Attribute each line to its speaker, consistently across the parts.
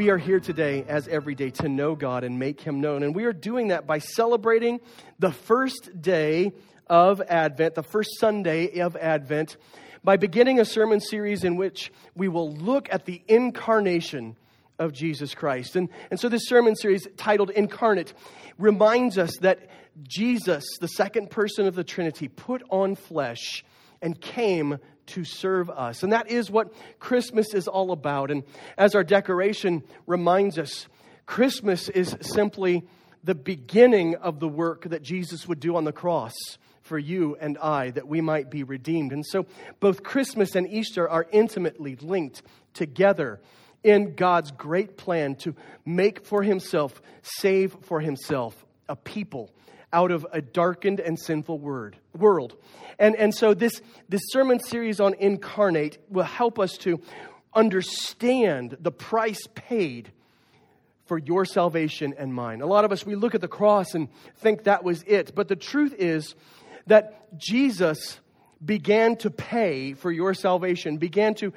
Speaker 1: We are here today, as every day, to know God and make Him known. And we are doing that by celebrating the first day of Advent, the first Sunday of Advent, by beginning a sermon series in which we will look at the incarnation of Jesus Christ. And, and so, this sermon series, titled Incarnate, reminds us that Jesus, the second person of the Trinity, put on flesh and came to serve us. And that is what Christmas is all about. And as our decoration reminds us, Christmas is simply the beginning of the work that Jesus would do on the cross for you and I, that we might be redeemed. And so both Christmas and Easter are intimately linked together in God's great plan to make for himself, save for himself a people out of a darkened and sinful word, world. And, and so this, this sermon series on incarnate will help us to understand the price paid for your salvation and mine. A lot of us, we look at the cross and think that was it. But the truth is that Jesus began to pay for your salvation, began to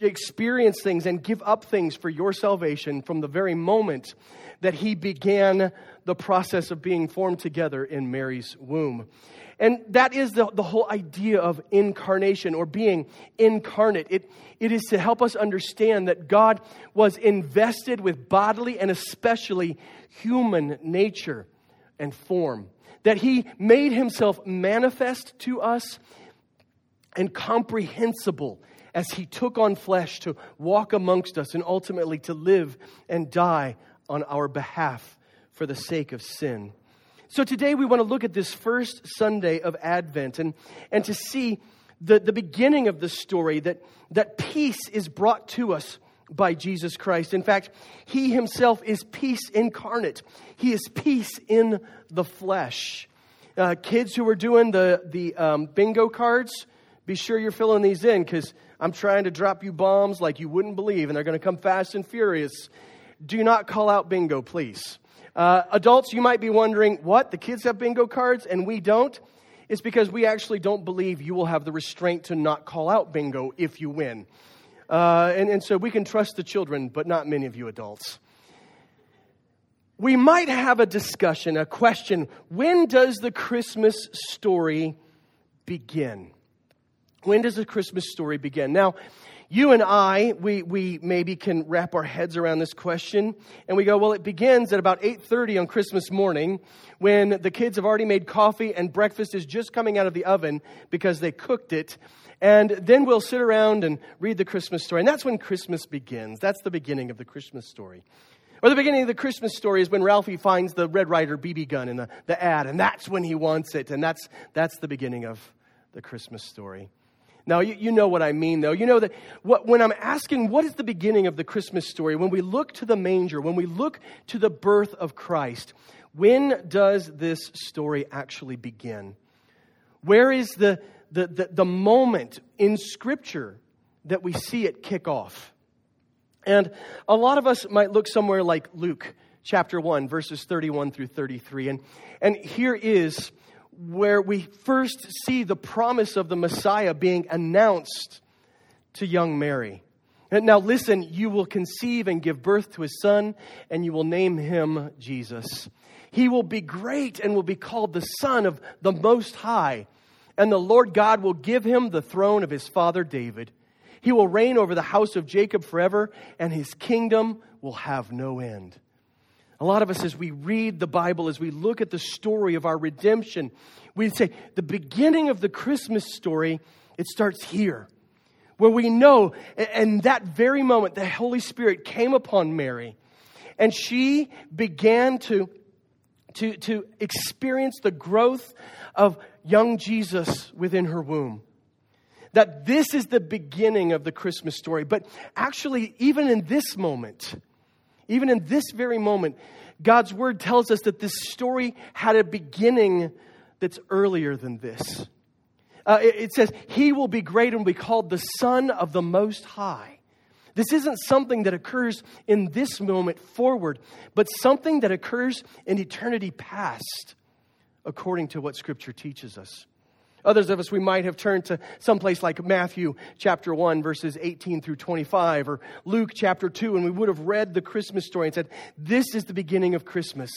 Speaker 1: experience things and give up things for your salvation from the very moment that he began the process of being formed together in Mary's womb. And that is the, the whole idea of incarnation or being incarnate. It, it is to help us understand that God was invested with bodily and especially human nature and form. That He made Himself manifest to us and comprehensible as He took on flesh to walk amongst us and ultimately to live and die on our behalf for the sake of sin. So today we want to look at this first Sunday of Advent and, and to see the, the beginning of the story that, that peace is brought to us by Jesus Christ. In fact, He Himself is peace incarnate, He is peace in the flesh. Uh, kids who are doing the, the um, bingo cards, be sure you're filling these in because I'm trying to drop you bombs like you wouldn't believe, and they're going to come fast and furious. Do not call out bingo, please. Uh, adults, you might be wondering, what? The kids have bingo cards and we don't? It's because we actually don't believe you will have the restraint to not call out bingo if you win. Uh, and, and so we can trust the children, but not many of you adults. We might have a discussion, a question when does the Christmas story begin? When does the Christmas story begin? Now, you and I, we, we maybe can wrap our heads around this question, and we go, well, it begins at about 8.30 on Christmas morning when the kids have already made coffee and breakfast is just coming out of the oven because they cooked it. And then we'll sit around and read the Christmas story. And that's when Christmas begins. That's the beginning of the Christmas story. Or the beginning of the Christmas story is when Ralphie finds the Red Ryder BB gun in the, the ad, and that's when he wants it. And that's, that's the beginning of the Christmas story. Now, you, you, know what I mean, though. You know that what, when I'm asking what is the beginning of the Christmas story, when we look to the manger, when we look to the birth of Christ, when does this story actually begin? Where is the, the, the, the moment in Scripture that we see it kick off? And a lot of us might look somewhere like Luke chapter 1, verses 31 through 33. And, and here is where we first see the promise of the Messiah being announced to young Mary. Now, listen, you will conceive and give birth to a son, and you will name him Jesus. He will be great and will be called the Son of the Most High. And the Lord God will give him the throne of his father David. He will reign over the house of Jacob forever, and his kingdom will have no end. A lot of us, as we read the Bible, as we look at the story of our redemption, we say the beginning of the Christmas story, it starts here, where we know, and that very moment, the Holy Spirit came upon Mary, and she began to, to, to experience the growth of young Jesus within her womb that this is the beginning of the Christmas story. But actually, even in this moment, Even in this very moment, God's word tells us that this story had a beginning that's earlier than this. Uh, it, it says, He will be great and be called the Son of the Most High. This isn't something that occurs in this moment forward, but something that occurs in eternity past, according to what Scripture teaches us. Others of us, we might have turned to someplace like Matthew chapter 1, verses 18 through 25, or Luke chapter 2, and we would have read the Christmas story and said, This is the beginning of Christmas.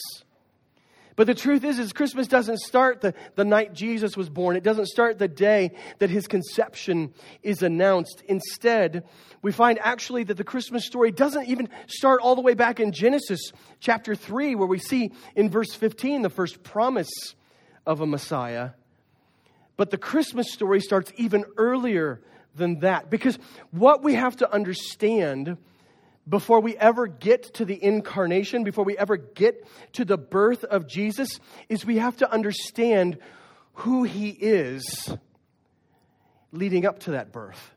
Speaker 1: But the truth is, is Christmas doesn't start the, the night Jesus was born. It doesn't start the day that his conception is announced. Instead, we find actually that the Christmas story doesn't even start all the way back in Genesis chapter 3, where we see in verse 15 the first promise of a Messiah. But the Christmas story starts even earlier than that. Because what we have to understand before we ever get to the incarnation, before we ever get to the birth of Jesus, is we have to understand who he is leading up to that birth.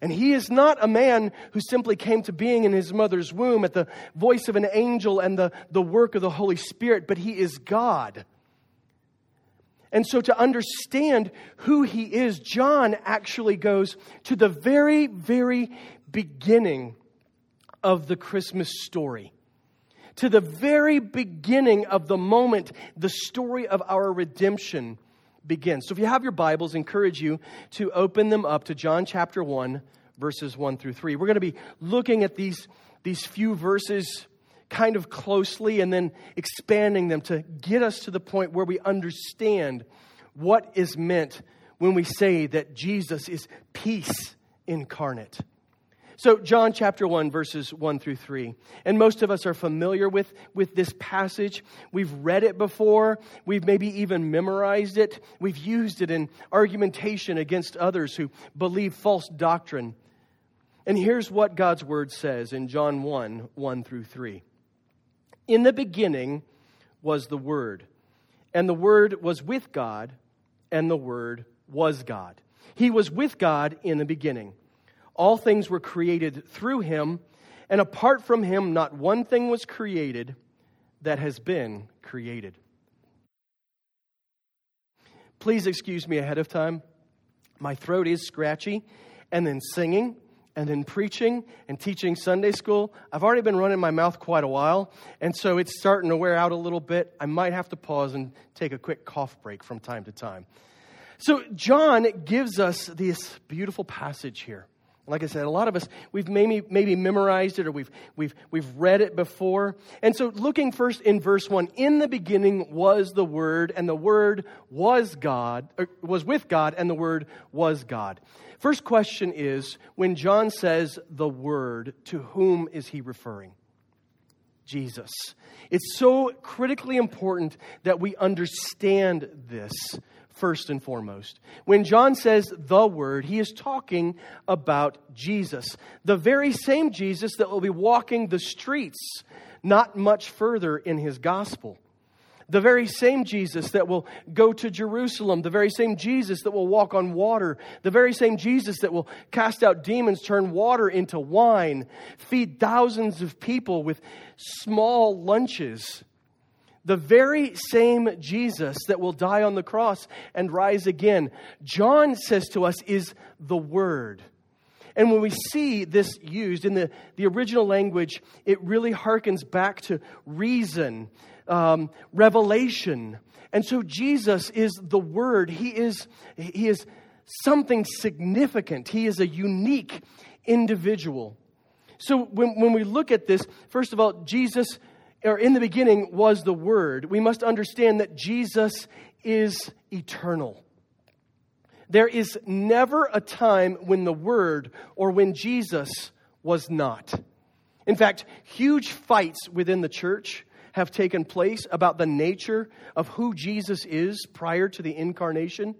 Speaker 1: And he is not a man who simply came to being in his mother's womb at the voice of an angel and the, the work of the Holy Spirit, but he is God. And so, to understand who he is, John actually goes to the very, very beginning of the Christmas story. To the very beginning of the moment the story of our redemption begins. So if you have your Bibles, encourage you to open them up to John chapter 1, verses 1 through 3. We're going to be looking at these, these few verses kind of closely and then expanding them to get us to the point where we understand what is meant when we say that Jesus is peace incarnate. So, John chapter 1, verses 1 through 3. And most of us are familiar with, with this passage. We've read it before. We've maybe even memorized it. We've used it in argumentation against others who believe false doctrine. And here's what God's word says in John 1 1 through 3. In the beginning was the Word, and the Word was with God, and the Word was God. He was with God in the beginning. All things were created through him, and apart from him, not one thing was created that has been created. Please excuse me ahead of time. My throat is scratchy, and then singing, and then preaching and teaching Sunday school. I've already been running my mouth quite a while, and so it's starting to wear out a little bit. I might have to pause and take a quick cough break from time to time. So, John gives us this beautiful passage here. Like I said, a lot of us, we've maybe, maybe memorized it or we've, we've, we've read it before. And so, looking first in verse 1, in the beginning was the Word, and the Word was God, er, was with God, and the Word was God. First question is when John says the Word, to whom is he referring? Jesus. It's so critically important that we understand this first and foremost. When John says the Word, he is talking about Jesus, the very same Jesus that will be walking the streets not much further in his gospel. The very same Jesus that will go to Jerusalem, the very same Jesus that will walk on water, the very same Jesus that will cast out demons, turn water into wine, feed thousands of people with small lunches the very same Jesus that will die on the cross and rise again, John says to us, is the Word. And when we see this used in the, the original language, it really harkens back to reason, um, revelation. And so Jesus is the Word. He is, he is something significant, He is a unique individual. So when, when we look at this, first of all, Jesus or in the beginning was the Word, we must understand that Jesus is eternal. There is never a time when the Word or when Jesus was not. In fact, huge fights within the church have taken place about the nature of who Jesus is prior to the incarnation.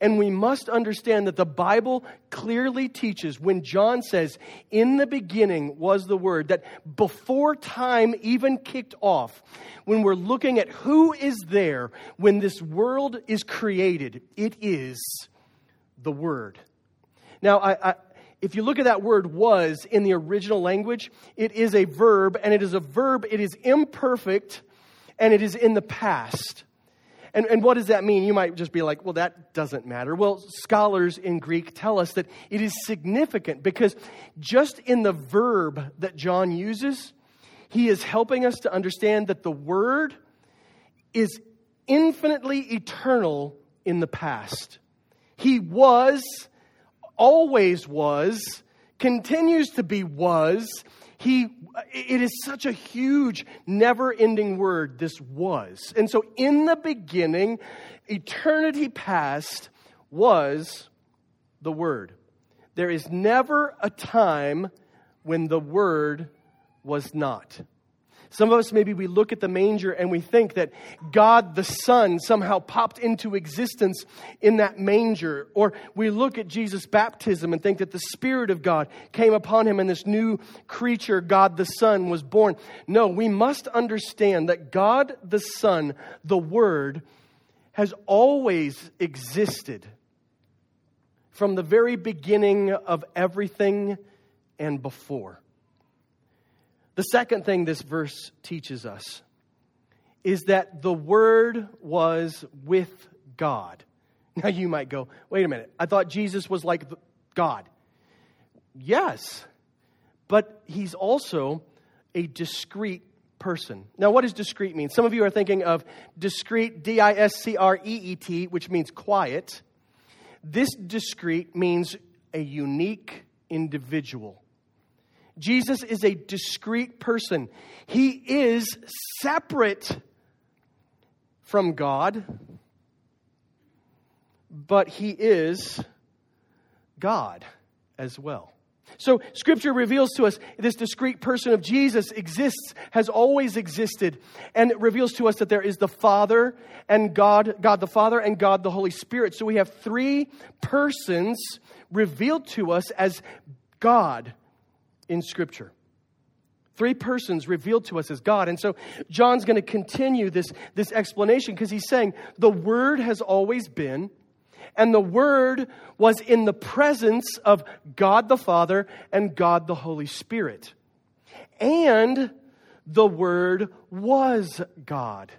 Speaker 1: And we must understand that the Bible clearly teaches when John says, In the beginning was the Word, that before time even kicked off, when we're looking at who is there when this world is created, it is the Word. Now, I, I if you look at that word was in the original language, it is a verb, and it is a verb, it is imperfect, and it is in the past. And, and what does that mean? You might just be like, well, that doesn't matter. Well, scholars in Greek tell us that it is significant because just in the verb that John uses, he is helping us to understand that the word is infinitely eternal in the past. He was, always was, continues to be was. He, it is such a huge, never ending word, this was. And so, in the beginning, eternity past was the Word. There is never a time when the Word was not. Some of us, maybe we look at the manger and we think that God the Son somehow popped into existence in that manger. Or we look at Jesus' baptism and think that the Spirit of God came upon him and this new creature, God the Son, was born. No, we must understand that God the Son, the Word, has always existed from the very beginning of everything and before. The second thing this verse teaches us is that the Word was with God. Now you might go, wait a minute, I thought Jesus was like God. Yes, but he's also a discrete person. Now, what does discrete mean? Some of you are thinking of discrete, D I S C R E E T, which means quiet. This discrete means a unique individual. Jesus is a discrete person. He is separate from God, but he is God as well. So, Scripture reveals to us this discrete person of Jesus exists, has always existed, and it reveals to us that there is the Father and God, God the Father and God the Holy Spirit. So, we have three persons revealed to us as God in Scripture. Three persons revealed to us as God. And so John's going to continue this, this explanation because he's saying the Word has always been, and the Word was in the presence of God the Father and God the Holy Spirit. And the Word was God.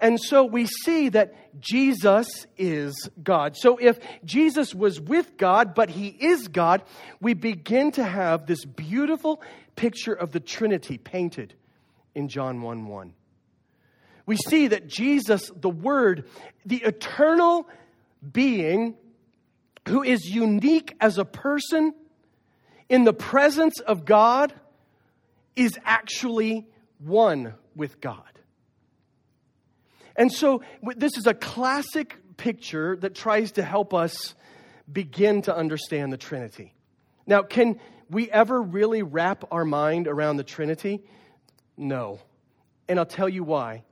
Speaker 1: And so we see that Jesus is God. So if Jesus was with God, but he is God, we begin to have this beautiful picture of the Trinity painted in John 1 1. We see that Jesus, the Word, the eternal being who is unique as a person in the presence of God, is actually one with God. And so, this is a classic picture that tries to help us begin to understand the Trinity. Now, can we ever really wrap our mind around the Trinity? No. And I'll tell you why.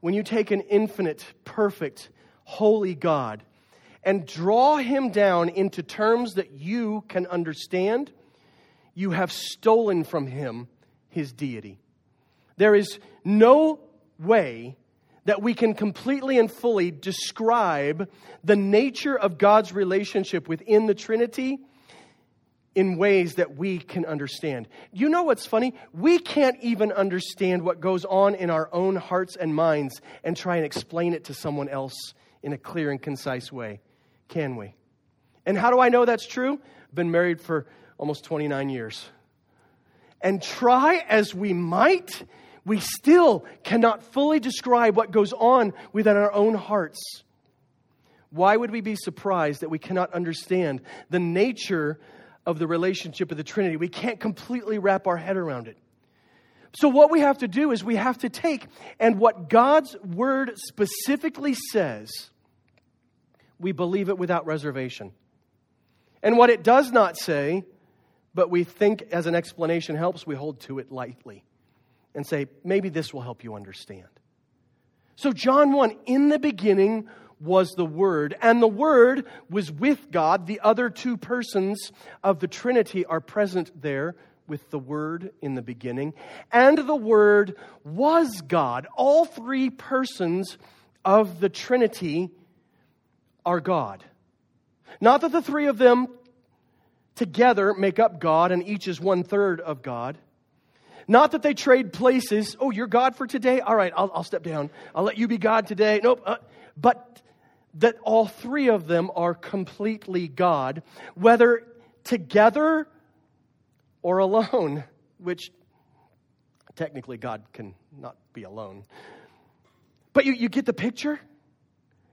Speaker 1: When you take an infinite, perfect, holy God and draw him down into terms that you can understand, you have stolen from him his deity. There is no way that we can completely and fully describe the nature of God's relationship within the Trinity in ways that we can understand. You know what's funny? We can't even understand what goes on in our own hearts and minds and try and explain it to someone else in a clear and concise way, can we? And how do I know that's true? I've been married for almost 29 years. And try as we might, we still cannot fully describe what goes on within our own hearts. Why would we be surprised that we cannot understand the nature of the relationship of the Trinity? We can't completely wrap our head around it. So, what we have to do is we have to take and what God's word specifically says, we believe it without reservation. And what it does not say, but we think as an explanation helps, we hold to it lightly and say, maybe this will help you understand. So, John 1, in the beginning was the Word, and the Word was with God. The other two persons of the Trinity are present there with the Word in the beginning. And the Word was God. All three persons of the Trinity are God. Not that the three of them together make up God, and each is one third of God. Not that they trade places. Oh, you're God for today? All right, I'll, I'll step down. I'll let you be God today. Nope. Uh, but that all three of them are completely God, whether together or alone, which technically God can not be alone. But you, you get the picture?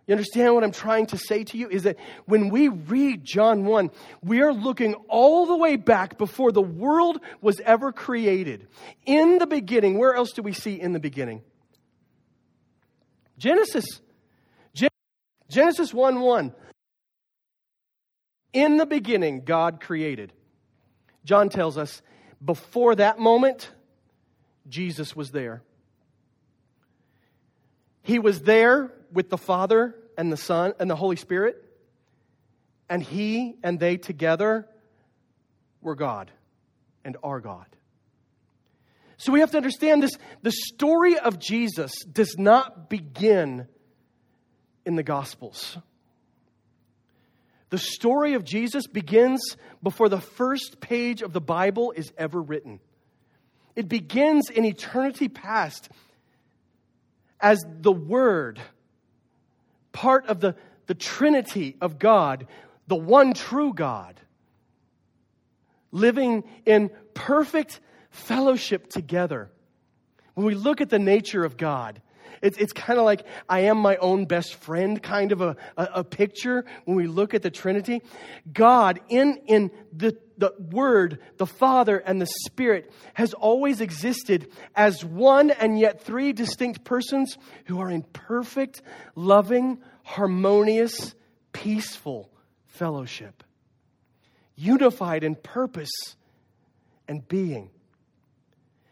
Speaker 1: You understand what I'm trying to say to you? Is that when we read John 1, we are looking all the way back before the world was ever created. In the beginning, where else do we see in the beginning? Genesis. Genesis 1 1. In the beginning, God created. John tells us before that moment, Jesus was there. He was there with the Father and the Son and the Holy Spirit, and he and they together were God and are God. So we have to understand this the story of Jesus does not begin in the Gospels. The story of Jesus begins before the first page of the Bible is ever written. It begins in eternity past as the Word, part of the, the Trinity of God, the one true God, living in perfect fellowship together. When we look at the nature of God, it's, it's kind of like I am my own best friend kind of a, a, a, picture when we look at the Trinity. God, in, in the, the Word, the Father, and the Spirit, has always existed as one and yet three distinct persons who are in perfect, loving, harmonious, peaceful fellowship, unified in purpose and being.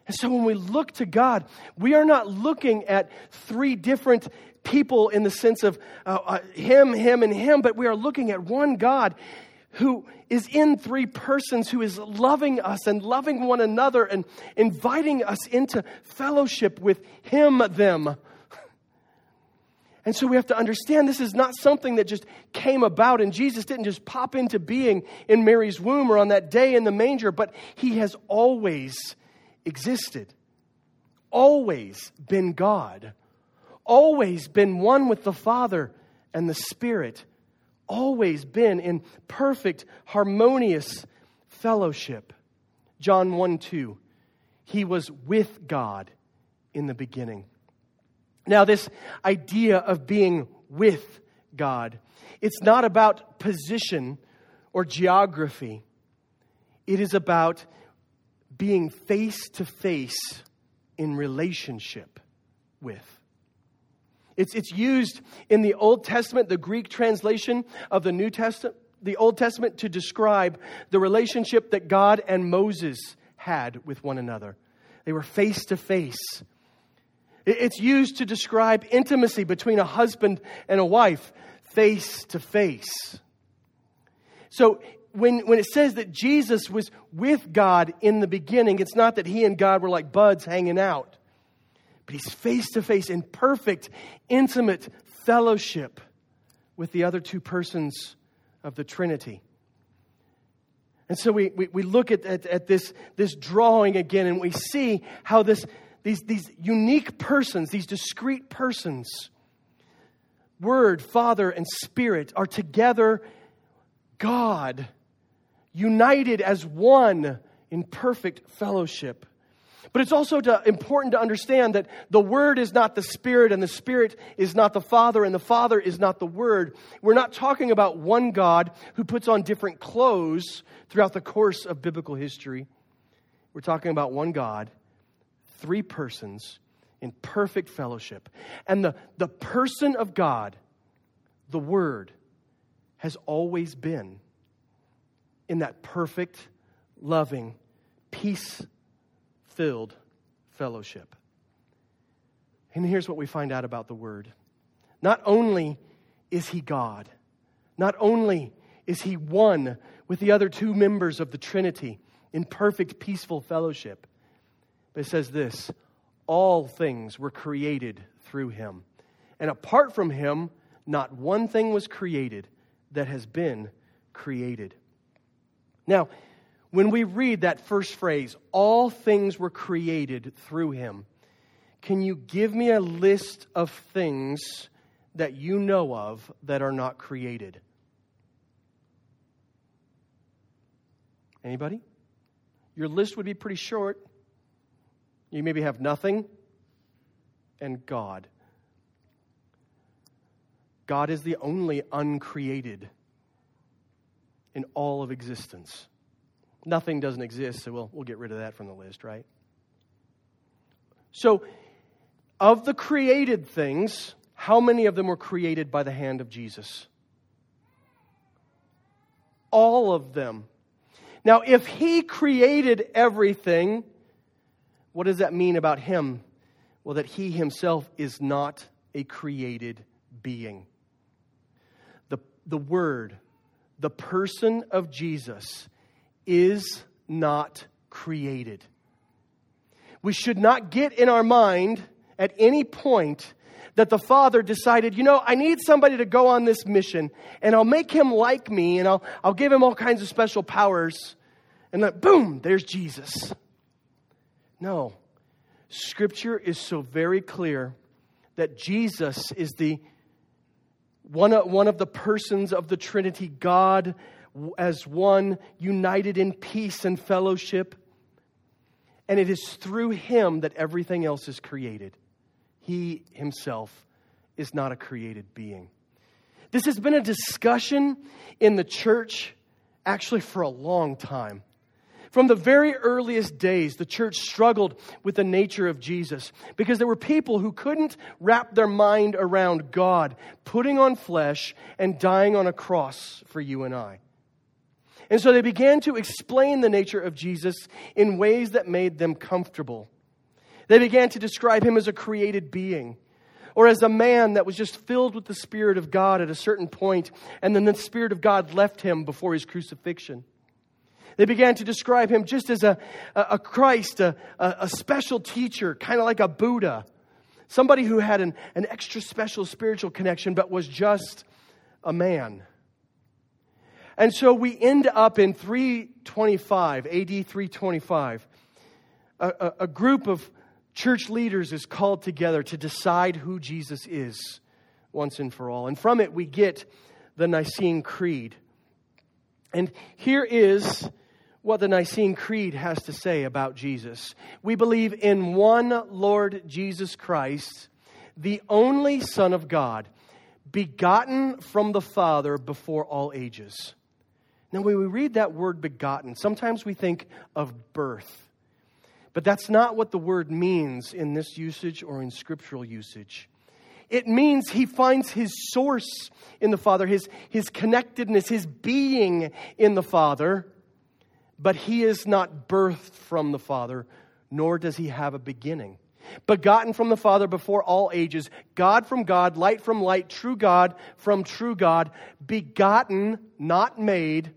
Speaker 1: And so when we look to God, we are not looking at three different people in the sense of uh, uh, Him, Him, and Him, but we are looking at one God who is in three persons, who is loving us and loving one another and inviting us into fellowship with Him, them. And so we have to understand this is not something that just came about and Jesus didn't just pop into being in Mary's womb or on that day in the manger, but He has always existed, always been God, always been one with the Father and the Spirit, always been in perfect, harmonious fellowship. John 1 2, he was with God in the beginning. Now, this idea of being with God, it's not about position or geography. It is about being face to face in relationship with. It's, it's used in the Old Testament, the Greek translation of the New Testament, the Old Testament to describe the relationship that God and Moses had with one another. They were face to face. It's used to describe intimacy between a husband and a wife, face to face. So when, when it says that Jesus was with God in the beginning, it's not that he and God were like buds hanging out, but he's face to face in perfect, intimate fellowship with the other two persons of the Trinity. And so we, we, we look at, at, at, this, this drawing again and we see how this, these, these unique persons, these discrete persons, Word, Father, and Spirit, are together God united as one in perfect fellowship. But it's also to, important to understand that the Word is not the Spirit, and the Spirit is not the Father, and the Father is not the Word. We're not talking about one God who puts on different clothes throughout the course of biblical history. We're talking about one God, three persons in perfect fellowship. And the, the person of God, the Word, has always been in that perfect, loving, peace filled fellowship. And here's what we find out about the Word not only is He God, not only is He one with the other two members of the Trinity in perfect, peaceful fellowship, but it says this all things were created through Him. And apart from Him, not one thing was created that has been created. Now, when we read that first phrase, all things were created through him, can you give me a list of things that you know of that are not created? Anybody? Your list would be pretty short. You maybe have nothing and God. God is the only uncreated in all of existence. Nothing doesn't exist, so we'll, we'll get rid of that from the list, right? So, of the created things, how many of them were created by the hand of Jesus? All of them. Now, if He created everything, what does that mean about Him? Well, that He Himself is not a created being. The, the Word, the person of Jesus, is not created. We should not get in our mind at any point that the father decided, you know, I need somebody to go on this mission and I'll make him like me and I'll, I'll give him all kinds of special powers. And then, boom, there's Jesus. No. Scripture is so very clear that Jesus is the one one of the persons of the Trinity, God as one, united in peace and fellowship. And it is through him that everything else is created. He himself is not a created being. This has been a discussion in the church actually for a long time. From the very earliest days, the church struggled with the nature of Jesus because there were people who couldn't wrap their mind around God putting on flesh and dying on a cross for you and I. And so they began to explain the nature of Jesus in ways that made them comfortable. They began to describe him as a created being or as a man that was just filled with the Spirit of God at a certain point, and then the Spirit of God left him before his crucifixion. They began to describe him just as a, a, Christ, a, a special teacher, kind of like a Buddha, somebody who had an, an extra special spiritual connection but was just a man. And so we end up in 325, AD 325. A, a, a, group of church leaders is called together to decide who Jesus is once and for all. And from it, we get the Nicene Creed. And here is what the Nicene Creed has to say about Jesus. We believe in one Lord Jesus Christ, the only Son of God, begotten from the Father before all ages now, when we read that word begotten, sometimes we think of birth. But that's not what the word means in this usage or in scriptural usage. It means he finds his source in the Father, his, his connectedness, his being in the Father, but he is not birthed from the Father, nor does he have a beginning. Begotten from the Father before all ages, God from God, light from light, true God from true God, begotten, not made,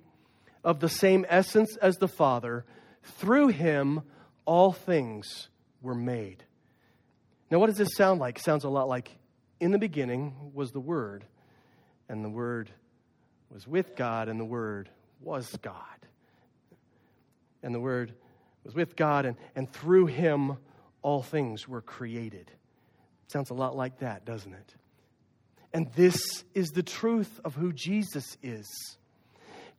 Speaker 1: of the same essence as the Father. Through him, all things were made. Now, what does this sound like? It sounds a lot like in the beginning was the Word, and the Word was with God, and the Word was God. And the Word was with God, and, and through him, all things were created. Sounds a lot like that, doesn't it? And this is the truth of who Jesus is.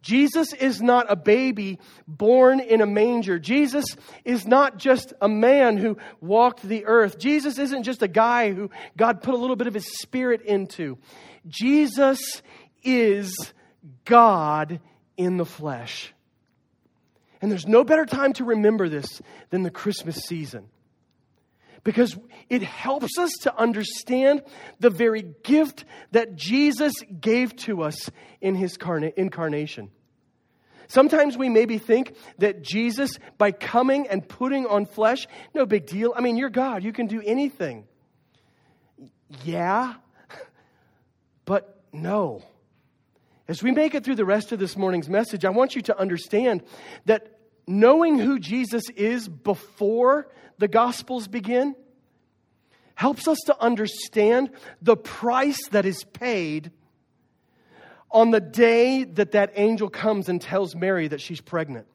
Speaker 1: Jesus is not a baby born in a manger. Jesus is not just a man who walked the earth. Jesus isn't just a guy who God put a little bit of his spirit into. Jesus is God in the flesh. And there's no better time to remember this than the Christmas season. Because it helps us to understand the very gift that Jesus gave to us in his incarnation. Sometimes we maybe think that Jesus, by coming and putting on flesh, no big deal. I mean, you're God, you can do anything. Yeah, but no. As we make it through the rest of this morning's message, I want you to understand that knowing who Jesus is before the Gospels begin helps us to understand the price that is paid on the day that that angel comes and tells Mary that she's pregnant.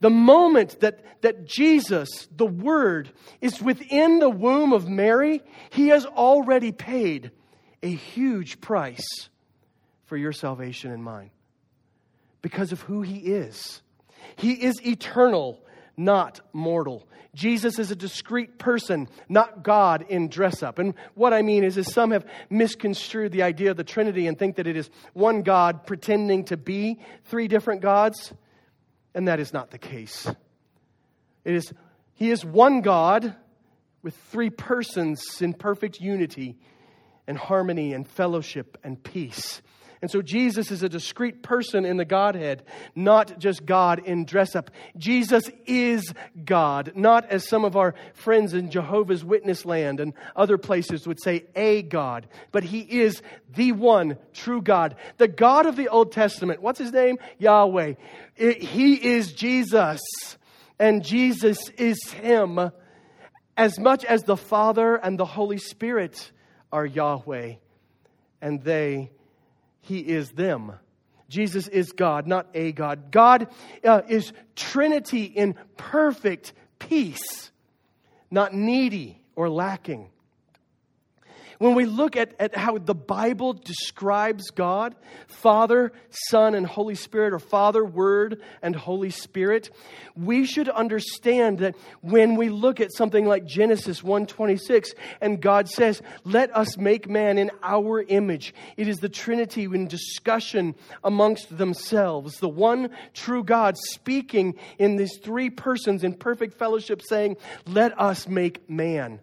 Speaker 1: The moment that, that Jesus, the Word, is within the womb of Mary, He has already paid a huge price for your salvation and mine because of who He is. He is eternal, not mortal. Jesus is a discrete person, not God in dress up. And what I mean is, is some have misconstrued the idea of the Trinity and think that it is one God pretending to be three different gods. And that is not the case. It is, he is one God with three persons in perfect unity and harmony and fellowship and peace. And so Jesus is a discrete person in the Godhead, not just God in dress up. Jesus is God, not as some of our friends in Jehovah's Witness land and other places would say, a God, but He is the one true God. The God of the Old Testament, what's His name? Yahweh. he is Jesus, and Jesus is Him as much as the Father and the Holy Spirit are Yahweh, and they he is them. Jesus is God, not a God. God uh, is Trinity in perfect peace, not needy or lacking. When we look at, at how the Bible describes God, Father, Son, and Holy Spirit, or Father, Word, and Holy Spirit, we should understand that when we look at something like Genesis 1:26, and God says, Let us make man in our image. It is the Trinity in discussion amongst themselves. The one true God speaking in these three persons in perfect fellowship, saying, Let us make man.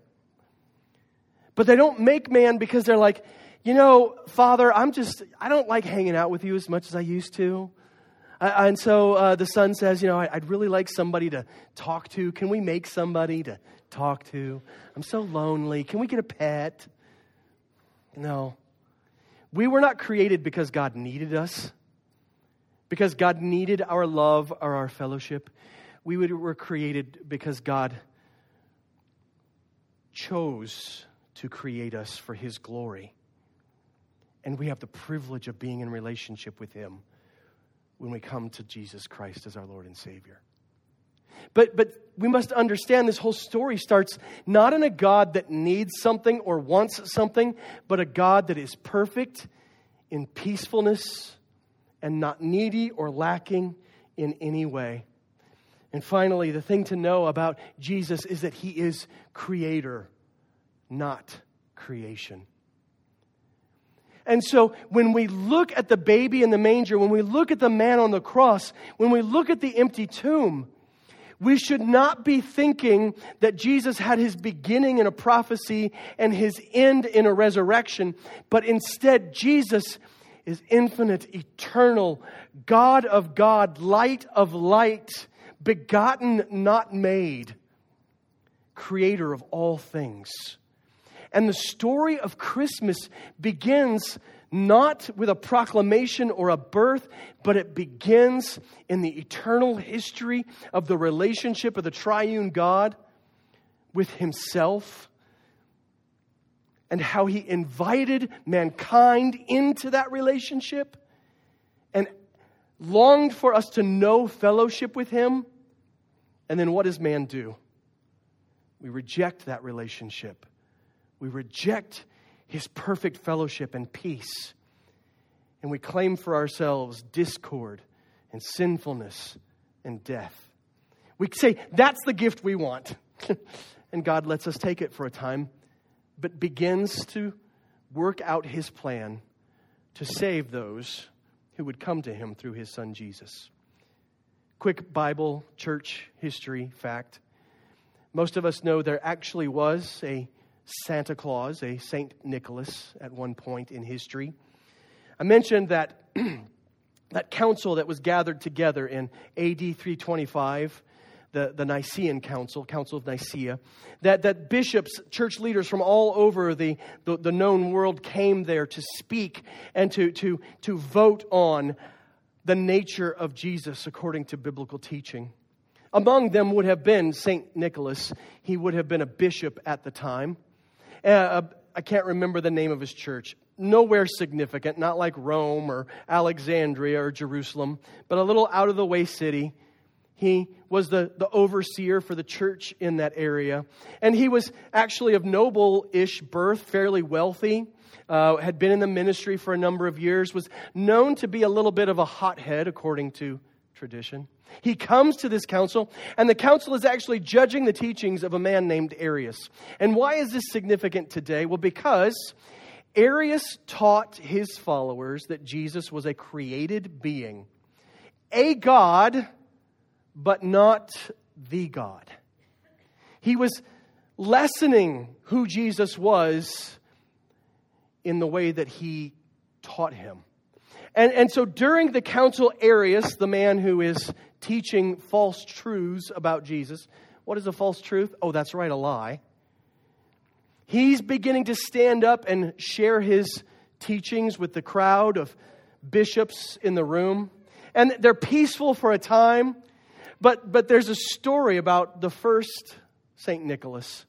Speaker 1: But they don't make man because they're like, you know, Father, I'm just, I don't like hanging out with you as much as I used to. I, and so uh, the son says, you know, I, would really like somebody to talk to. Can we make somebody to talk to? I'm so lonely. Can we get a pet? No. We were not created because God needed us, because God needed our love or our fellowship. We were created because God chose to create us for His glory. And we have the privilege of being in relationship with Him when we come to Jesus Christ as our Lord and Savior. But, but we must understand this whole story starts not in a God that needs something or wants something, but a God that is perfect in peacefulness and not needy or lacking in any way. And finally, the thing to know about Jesus is that he is creator not creation. And so when we look at the baby in the manger, when we look at the man on the cross, when we look at the empty tomb, we should not be thinking that Jesus had his beginning in a prophecy and his end in a resurrection, but instead, Jesus is infinite, eternal, God of God, light of light, begotten, not made, creator of all things. And the story of Christmas begins not with a proclamation or a birth, but it begins in the eternal history of the relationship of the triune God with Himself and how He invited mankind into that relationship and longed for us to know fellowship with Him. And then what does man do? We reject that relationship we reject his perfect fellowship and peace. And we claim for ourselves discord and sinfulness and death. We say, that's the gift we want. and God lets us take it for a time, but begins to work out his plan to save those who would come to him through his son Jesus. Quick Bible church history fact. Most of us know there actually was a Santa Claus, a Saint Nicholas, at one point in history. I mentioned that that council that was gathered together in AD 325, the, the Nicene Council, Council of Nicaea, that, that bishops, church leaders from all over the, the, the known world came there to speak and to, to, to vote on the nature of Jesus according to biblical teaching. Among them would have been St. Nicholas. He would have been a bishop at the time. Uh, I can't remember the name of his church. Nowhere significant, not like Rome or Alexandria or Jerusalem, but a little out of the way city. He was the, the overseer for the church in that area. And he was actually of noble ish birth, fairly wealthy, uh, had been in the ministry for a number of years, was known to be a little bit of a hothead, according to tradition. He comes to this council, and the council is actually judging the teachings of a man named Arius. And why is this significant today? Well, because Arius taught his followers that Jesus was a created being, a God, but not the God. He was lessening who Jesus was in the way that he taught him. And, and so during the council, Arius, the man who is teaching false truths about Jesus, what is a false truth? Oh, that's right, a lie. He's beginning to stand up and share his teachings with the crowd of bishops in the room. And they're peaceful for a time, but, but there's a story about the first St. Nicholas,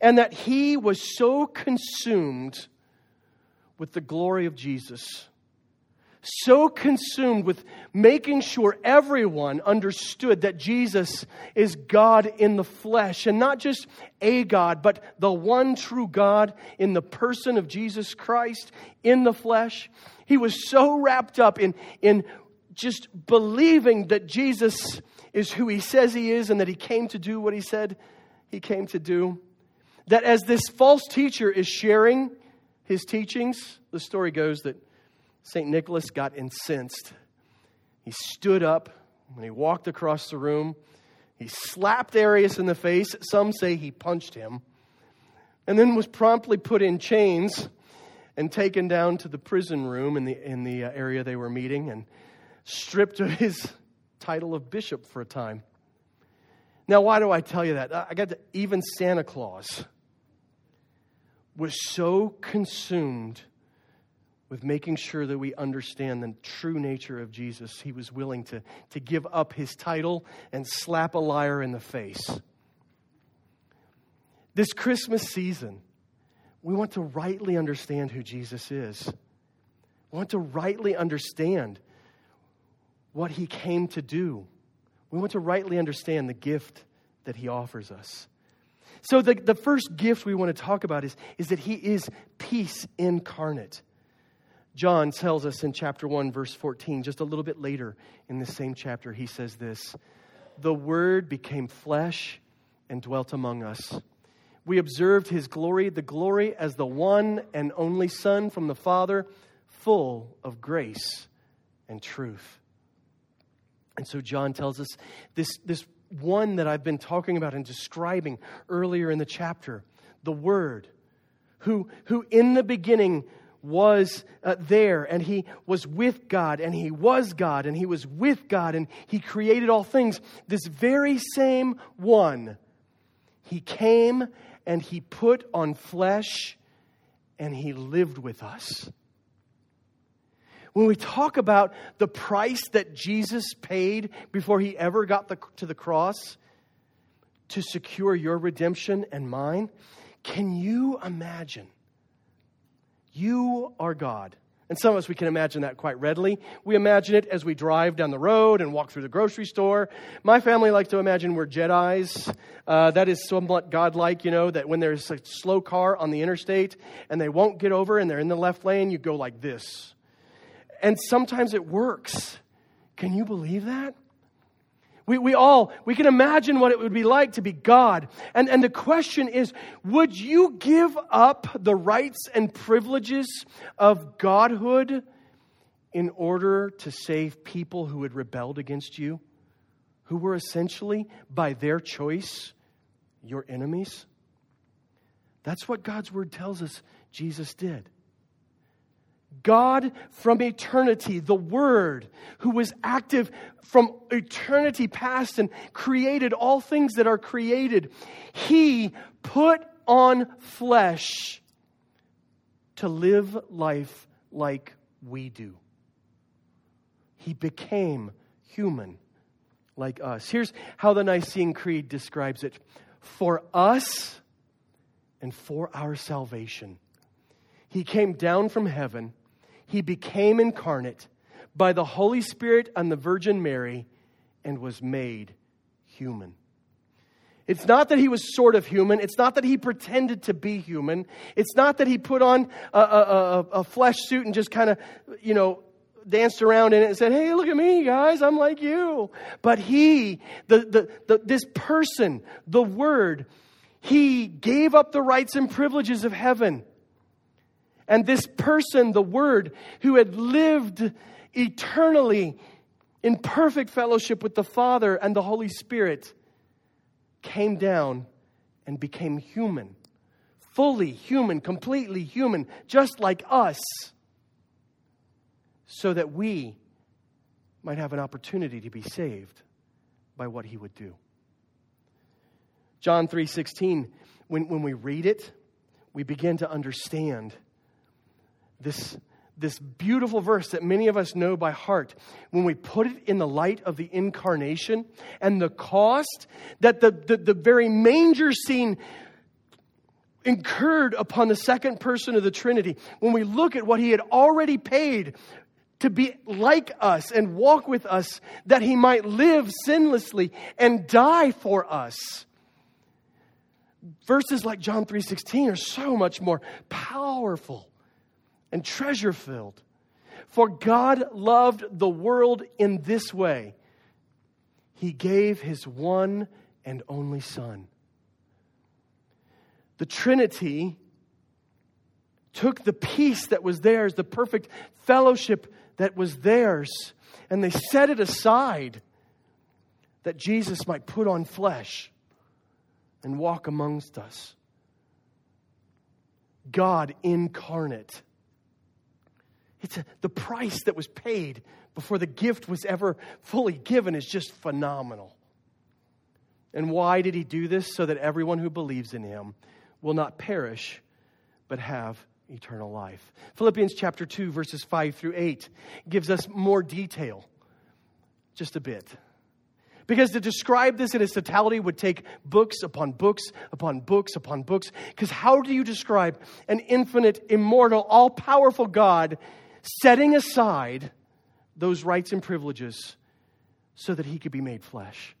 Speaker 1: and that he was so consumed with the glory of Jesus so consumed with making sure everyone understood that Jesus is God in the flesh, and not just a God, but the one true God in the person of Jesus Christ in the flesh. He was so wrapped up in, in just believing that Jesus is who he says he is and that he came to do what he said he came to do. That as this false teacher is sharing his teachings, the story goes that St. Nicholas got incensed. He stood up and he walked across the room. He slapped Arius in the face. Some say he punched him. And then was promptly put in chains and taken down to the prison room in the, in the uh, area they were meeting and stripped of his title of bishop for a time. Now, why do I tell you that? I got to, even Santa Claus was so consumed with making sure that we understand the true nature of Jesus. He was willing to, to give up his title and slap a liar in the face. This Christmas season, we want to rightly understand who Jesus is. We want to rightly understand what he came to do. We want to rightly understand the gift that he offers us. So, the, the first gift we want to talk about is, is that he is peace incarnate. John tells us in chapter 1, verse 14, just a little bit later in the same chapter, he says this The Word became flesh and dwelt among us. We observed his glory, the glory as the one and only Son from the Father, full of grace and truth. And so John tells us this, this one that I've been talking about and describing earlier in the chapter, the Word, who, who in the beginning was uh, there and he was with God and he was God and he was with God and he created all things. This very same one, he came and he put on flesh and he lived with us. When we talk about the price that Jesus paid before he ever got the, to the cross to secure your redemption and mine, can you imagine? You are God. And some of us, we can imagine that quite readily. We imagine it as we drive down the road and walk through the grocery store. My family likes to imagine we're Jedi's. Uh, that is somewhat godlike, you know, that when there's a slow car on the interstate and they won't get over and they're in the left lane, you go like this. And sometimes it works. Can you believe that? We, we all, we can imagine what it would be like to be God. And, and the question is, would you give up the rights and privileges of Godhood in order to save people who had rebelled against you? Who were essentially, by their choice, your enemies? That's what God's word tells us Jesus did. God from eternity, the Word, who was active from eternity past and created all things that are created, He put on flesh to live life like we do. He became human like us. Here's how the Nicene Creed describes it For us, and for our salvation. He came down from heaven, he became incarnate by the Holy Spirit and the Virgin Mary, and was made human. It's not that he was sort of human. It's not that he pretended to be human. It's not that he put on a, a, a, flesh suit and just kind of, you know, danced around in it and said, Hey, look at me, guys. I'm like you. But he, the, the, the, this person, the Word, he gave up the rights and privileges of heaven. And this person, the Word, who had lived eternally in perfect fellowship with the Father and the Holy Spirit, came down and became human. Fully human, completely human, just like us, so that we might have an opportunity to be saved by what he would do. John 3:16 when when we read it we begin to understand this this beautiful verse that many of us know by heart, when we put it in the light of the incarnation and the cost that the, the, the, very manger scene incurred upon the second person of the Trinity, when we look at what he had already paid to be like us and walk with us, that he might live sinlessly and die for us. Verses like John 3:16 are so much more powerful and treasure filled. For God loved the world in this way He gave His one and only Son. The Trinity took the peace that was theirs, the perfect fellowship that was theirs, and they set it aside that Jesus might put on flesh and walk amongst us. God incarnate it's a, the price that was paid before the gift was ever fully given is just phenomenal. And why did he do this? So that everyone who believes in him will not perish, but have eternal life. Philippians chapter 2, verses 5 through 8 gives us more detail, just a bit. Because to describe this in its totality would take books upon books upon books upon books. Because how do you describe an infinite, immortal, all powerful God setting aside those rights and privileges so that he could be made flesh.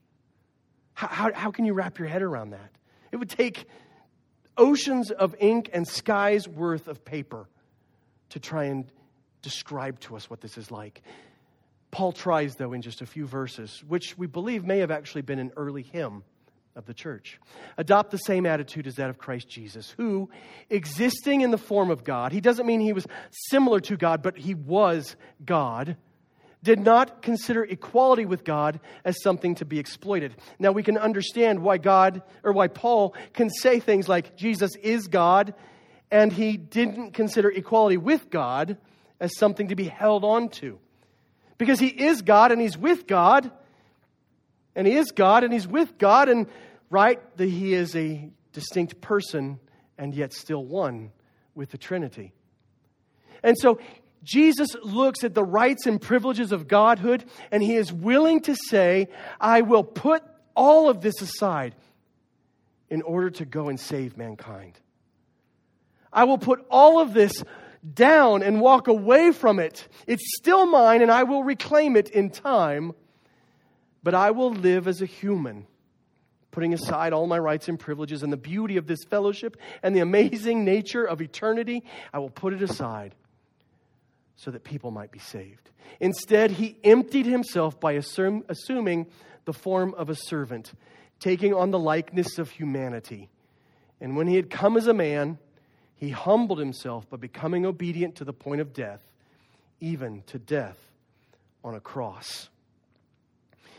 Speaker 1: How, how, how, can you wrap your head around that? It would take oceans of ink and skies worth of paper to try and describe to us what this is like. Paul tries, though, in just a few verses, which we believe may have actually been an early hymn of the church. Adopt the same attitude as that of Christ Jesus, who, existing in the form of God, he doesn't mean he was similar to God, but he was God, did not consider equality with God as something to be exploited. Now we can understand why God, or why Paul can say things like Jesus is God, and he didn't consider equality with God as something to be held on to. Because he is God and he's with God and he is God and he's with God, and right, that he is a distinct person and yet still one with the Trinity. And so Jesus looks at the rights and privileges of Godhood, and he is willing to say, I will put all of this aside in order to go and save mankind. I will put all of this down and walk away from it. It's still mine, and I will reclaim it in time but I will live as a human, putting aside all my rights and privileges and the beauty of this fellowship and the amazing nature of eternity. I will put it aside so that people might be saved. Instead, he emptied himself by assum- assuming the form of a servant, taking on the likeness of humanity. And when he had come as a man, he humbled himself by becoming obedient to the point of death, even to death on a cross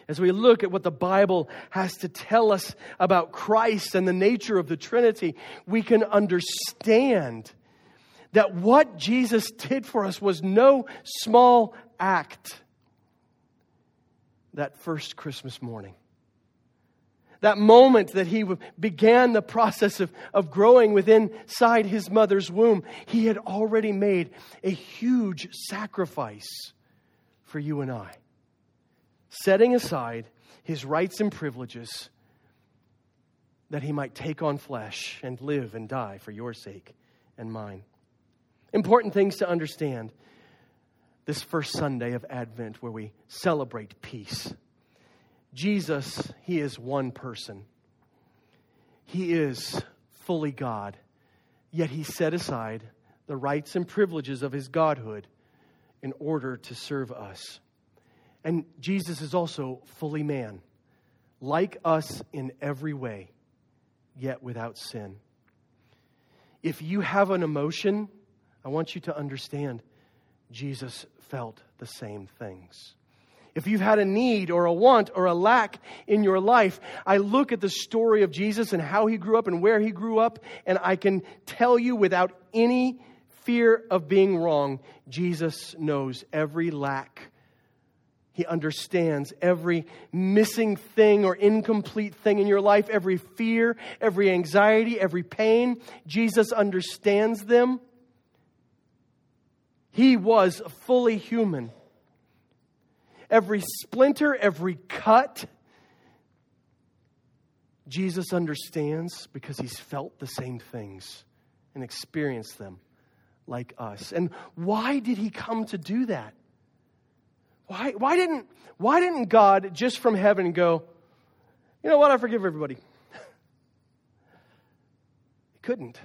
Speaker 1: as we look at what the Bible has to tell us about Christ and the nature of the Trinity, we can understand that what Jesus did for us was no small act that first Christmas morning. That moment that he began the process of, of growing within inside his mother's womb, he had already made a huge sacrifice for you and I setting aside his rights and privileges that he might take on flesh and live and die for your sake and mine. Important things to understand this first Sunday of Advent where we celebrate peace. Jesus, he is one person. He is fully God, yet he set aside the rights and privileges of his godhood in order to serve us. And Jesus is also fully man, like us in every way, yet without sin. If you have an emotion, I want you to understand Jesus felt the same things. If you've had a need or a want or a lack in your life, I look at the story of Jesus and how he grew up and where he grew up, and I can tell you without any fear of being wrong, Jesus knows every lack. He understands every missing thing or incomplete thing in your life, every fear, every anxiety, every pain. Jesus understands them. He was fully human every splinter, every cut. Jesus understands because he's felt the same things and experienced them like us. And why did he come to do that? Why, why, didn't, why didn't God just from heaven go, you know what, I forgive everybody? he couldn't.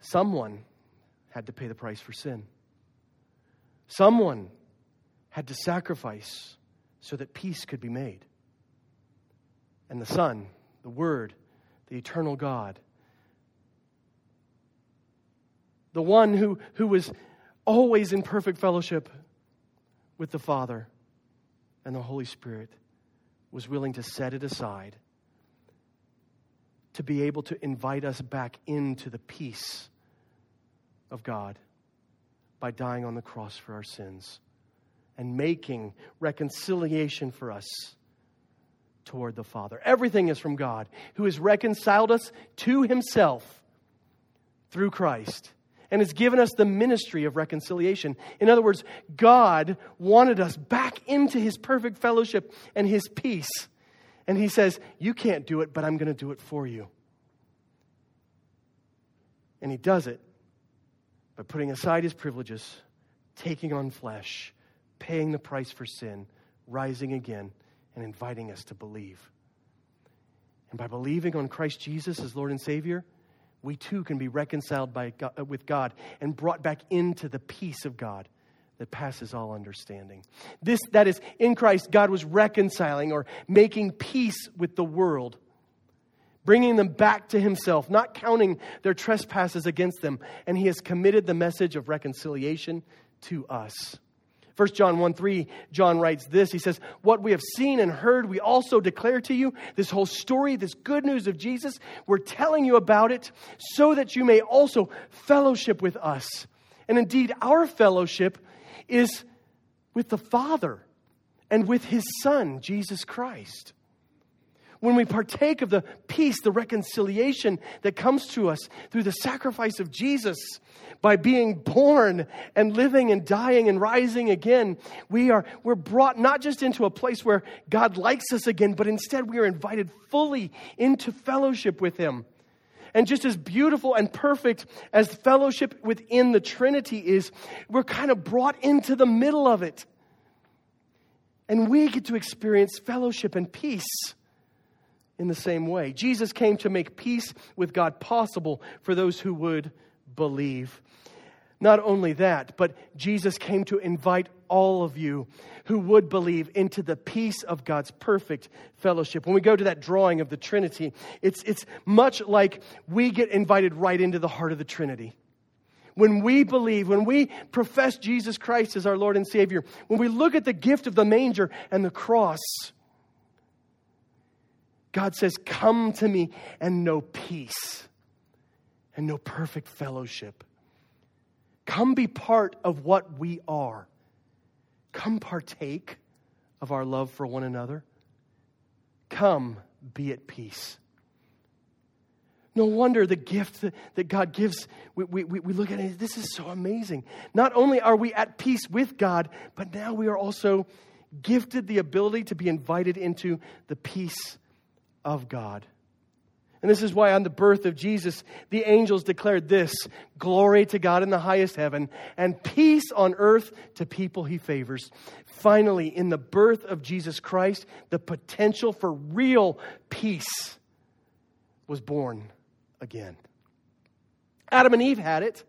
Speaker 1: Someone had to pay the price for sin. Someone had to sacrifice so that peace could be made. And the Son, the Word, the eternal God, the one who, who was always in perfect fellowship with the Father and the Holy Spirit, was willing to set it aside to be able to invite us back into the peace of God by dying on the cross for our sins and making reconciliation for us toward the Father. Everything is from God, who has reconciled us to himself through Christ and has given us the ministry of reconciliation. In other words, God wanted us back into his perfect fellowship and his peace. And he says, You can't do it, but I'm going to do it for you. And he does it by putting aside his privileges, taking on flesh, paying the price for sin, rising again, and inviting us to believe. And by believing on Christ Jesus as Lord and Savior, we too can be reconciled by God, uh, with God and brought back into the peace of God that passes all understanding. This, that is, in Christ, God was reconciling or making peace with the world, bringing them back to Himself, not counting their trespasses against them. And He has committed the message of reconciliation to us. 1 John 1 3, John writes this. He says, What we have seen and heard, we also declare to you. This whole story, this good news of Jesus, we're telling you about it so that you may also fellowship with us. And indeed, our fellowship is with the Father and with his Son, Jesus Christ when we partake of the peace, the reconciliation that comes to us through the sacrifice of Jesus, by being born and living and dying and rising again, we are we're brought not just into a place where God likes us again, but instead we are invited fully into fellowship with Him. And just as beautiful and perfect as fellowship within the Trinity is, we're kind of brought into the middle of it. And we get to experience fellowship and peace in the same way. Jesus came to make peace with God possible for those who would believe. Not only that, but Jesus came to invite all of you who would believe into the peace of God's perfect fellowship. When we go to that drawing of the Trinity, it's, it's much like we get invited right into the heart of the Trinity. When we believe, when we profess Jesus Christ as our Lord and Savior, when we look at the gift of the manger and the cross, God says, Come to me and know peace and know perfect fellowship. Come be part of what we are. Come partake of our love for one another. Come be at peace. No wonder the gift that, God gives, we, we, we look at it, this is so amazing. Not only are we at peace with God, but now we are also gifted the ability to be invited into the peace of God. And this is why on the birth of Jesus, the angels declared this glory to God in the highest heaven, and peace on earth to people he favors. Finally, in the birth of Jesus Christ, the potential for real peace was born again. Adam and Eve had it.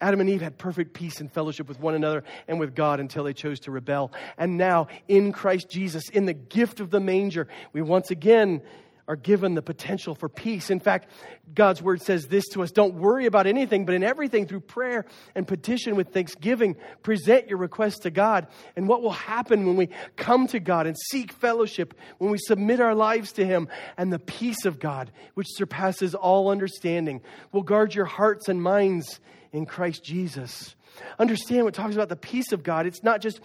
Speaker 1: Adam and Eve had perfect peace and fellowship with one another and with God until they chose to rebel. And now, in Christ Jesus, in the gift of the manger, we once again are given the potential for peace. In fact, God's word says this to us don't worry about anything, but in everything through prayer and petition with thanksgiving, present your requests to God. And what will happen when we come to God and seek fellowship, when we submit our lives to Him, and the peace of God, which surpasses all understanding, will guard your hearts and minds in Christ Jesus. Understand what talks about the peace of God. It's not just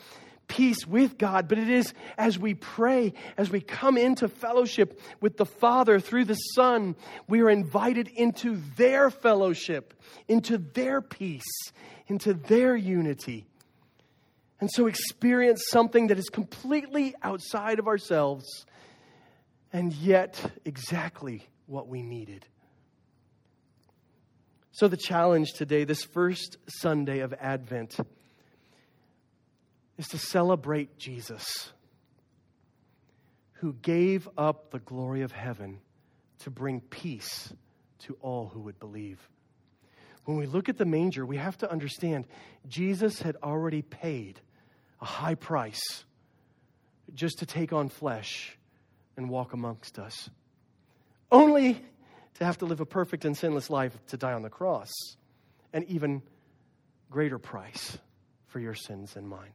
Speaker 1: peace with God, but it is as we pray, as we come into fellowship with the Father through the Son, we are invited into their fellowship, into their peace, into their unity. And so experience something that is completely outside of ourselves and yet exactly what we needed. So, the challenge today, this first Sunday of Advent, is to celebrate Jesus, who gave up the glory of heaven to bring peace to all who would believe. When we look at the manger, we have to understand Jesus had already paid a high price just to take on flesh and walk amongst us, only to have to live a perfect and sinless life to die on the cross, an even greater price for your sins and mine.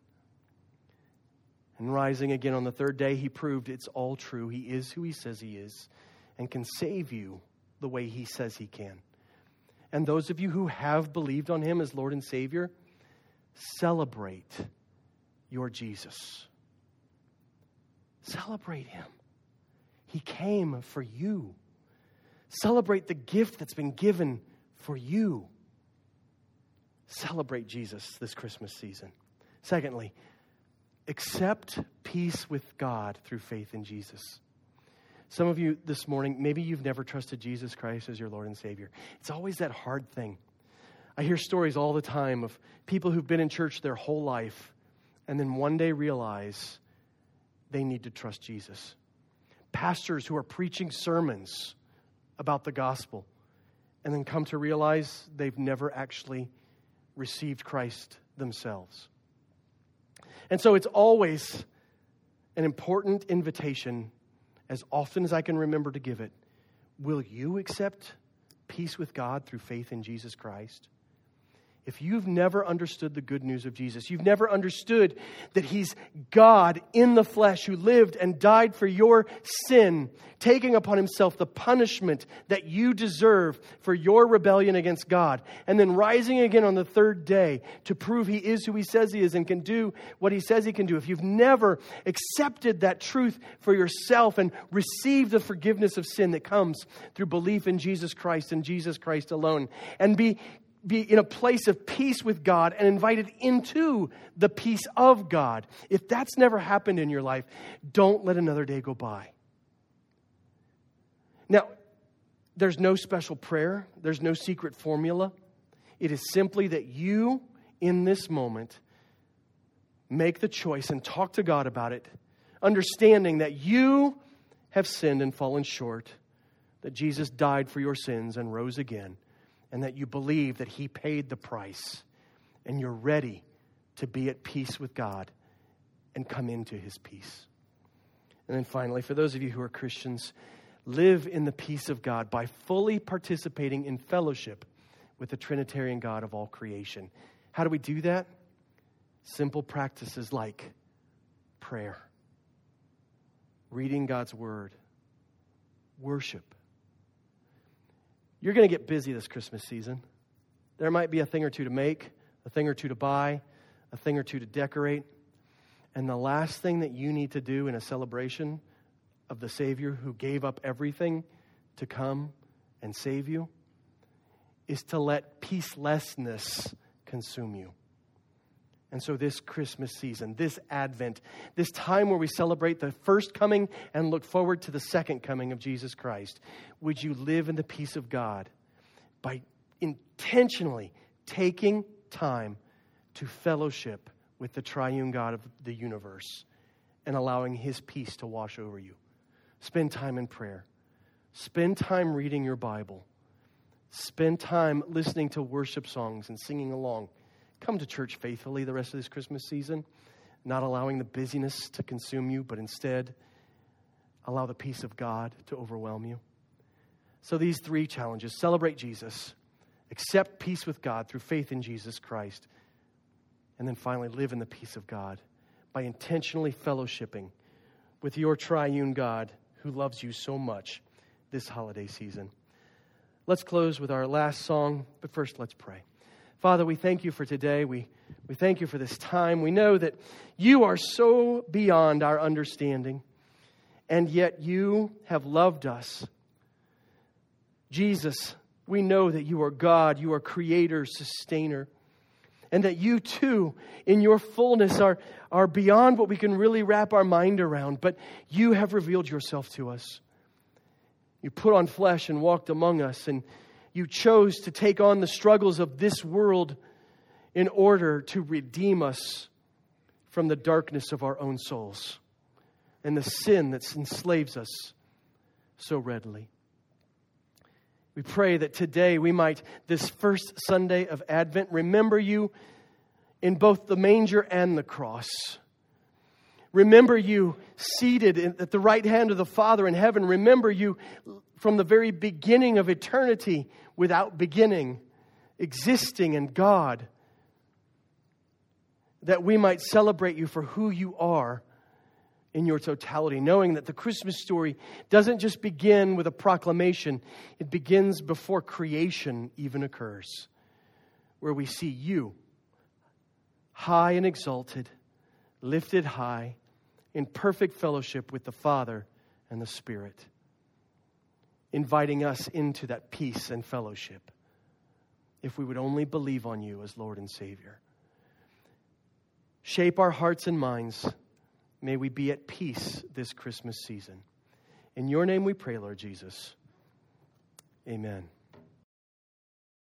Speaker 1: And rising again on the third day, he proved it's all true. He is who he says he is and can save you the way he says he can. And those of you who have believed on him as Lord and Savior, celebrate your Jesus. Celebrate him. He came for you. Celebrate the gift that's been given for you. Celebrate Jesus this Christmas season. Secondly, accept peace with God through faith in Jesus. Some of you this morning, maybe you've never trusted Jesus Christ as your Lord and Savior. It's always that hard thing. I hear stories all the time of people who've been in church their whole life and then one day realize they need to trust Jesus. Pastors who are preaching sermons about the gospel and then come to realize they've never actually received Christ themselves. And so it's always an important invitation, as often as I can remember to give it. Will you accept peace with God through faith in Jesus Christ? If you've never understood the good news of Jesus, you've never understood that He's God in the flesh who lived and died for your sin, taking upon Himself the punishment that you deserve for your rebellion against God, and then rising again on the third day to prove He is who He says He is and can do what He says He can do. If you've never accepted that truth for yourself and received the forgiveness of sin that comes through belief in Jesus Christ and Jesus Christ alone, and be be in a place of peace with God and invited into the peace of God. If that's never happened in your life, don't let another day go by. Now, there's no special prayer, there's no secret formula. It is simply that you, in this moment, make the choice and talk to God about it, understanding that you have sinned and fallen short, that Jesus died for your sins and rose again and that you believe that He paid the price and you're ready to be at peace with God and come into His peace. And then finally, for those of you who are Christians, live in the peace of God by fully participating in fellowship with the Trinitarian God of all creation. How do we do that? Simple practices like prayer, reading God's Word, worship, you're going to get busy this Christmas season. There might be a thing or two to make, a thing or two to buy, a thing or two to decorate. And the last thing that you need to do in a celebration of the Savior who gave up everything to come and save you is to let peacelessness consume you. And so, this Christmas season, this Advent, this time where we celebrate the first coming and look forward to the second coming of Jesus Christ, would you live in the peace of God by intentionally taking time to fellowship with the triune God of the universe and allowing His peace to wash over you? Spend time in prayer, spend time reading your Bible, spend time listening to worship songs and singing along Come to church faithfully the rest of this Christmas season, not allowing the busyness to consume you, but instead allow the peace of God to overwhelm you. So, these three challenges celebrate Jesus, accept peace with God through faith in Jesus Christ, and then finally live in the peace of God by intentionally fellowshipping with your triune God who loves you so much this holiday season. Let's close with our last song, but first let's pray. Father, we thank you for today. We, we thank you for this time. We know that you are so beyond our understanding, and yet you have loved us. Jesus, we know that you are God, you are creator, sustainer, and that you too, in your fullness, are, are beyond what we can really wrap our mind around, but you have revealed yourself to us. You put on flesh and walked among us, and you chose to take on the struggles of this world in order to redeem us from the darkness of our own souls and the sin that enslaves us so readily. We pray that today we might, this first Sunday of Advent, remember you in both the manger and the cross. Remember you seated at the right hand of the Father in heaven. Remember you from the very beginning of eternity without beginning, existing in God, that we might celebrate you for who you are in your totality, knowing that the Christmas story doesn't just begin with a proclamation, it begins before creation even occurs, where we see you high and exalted, lifted high, in perfect fellowship with the Father and the Spirit inviting us into that peace and fellowship if we would only believe on you as Lord and Savior. Shape our hearts and minds. May we be at peace this Christmas season. In your name we pray, Lord Jesus. Amen.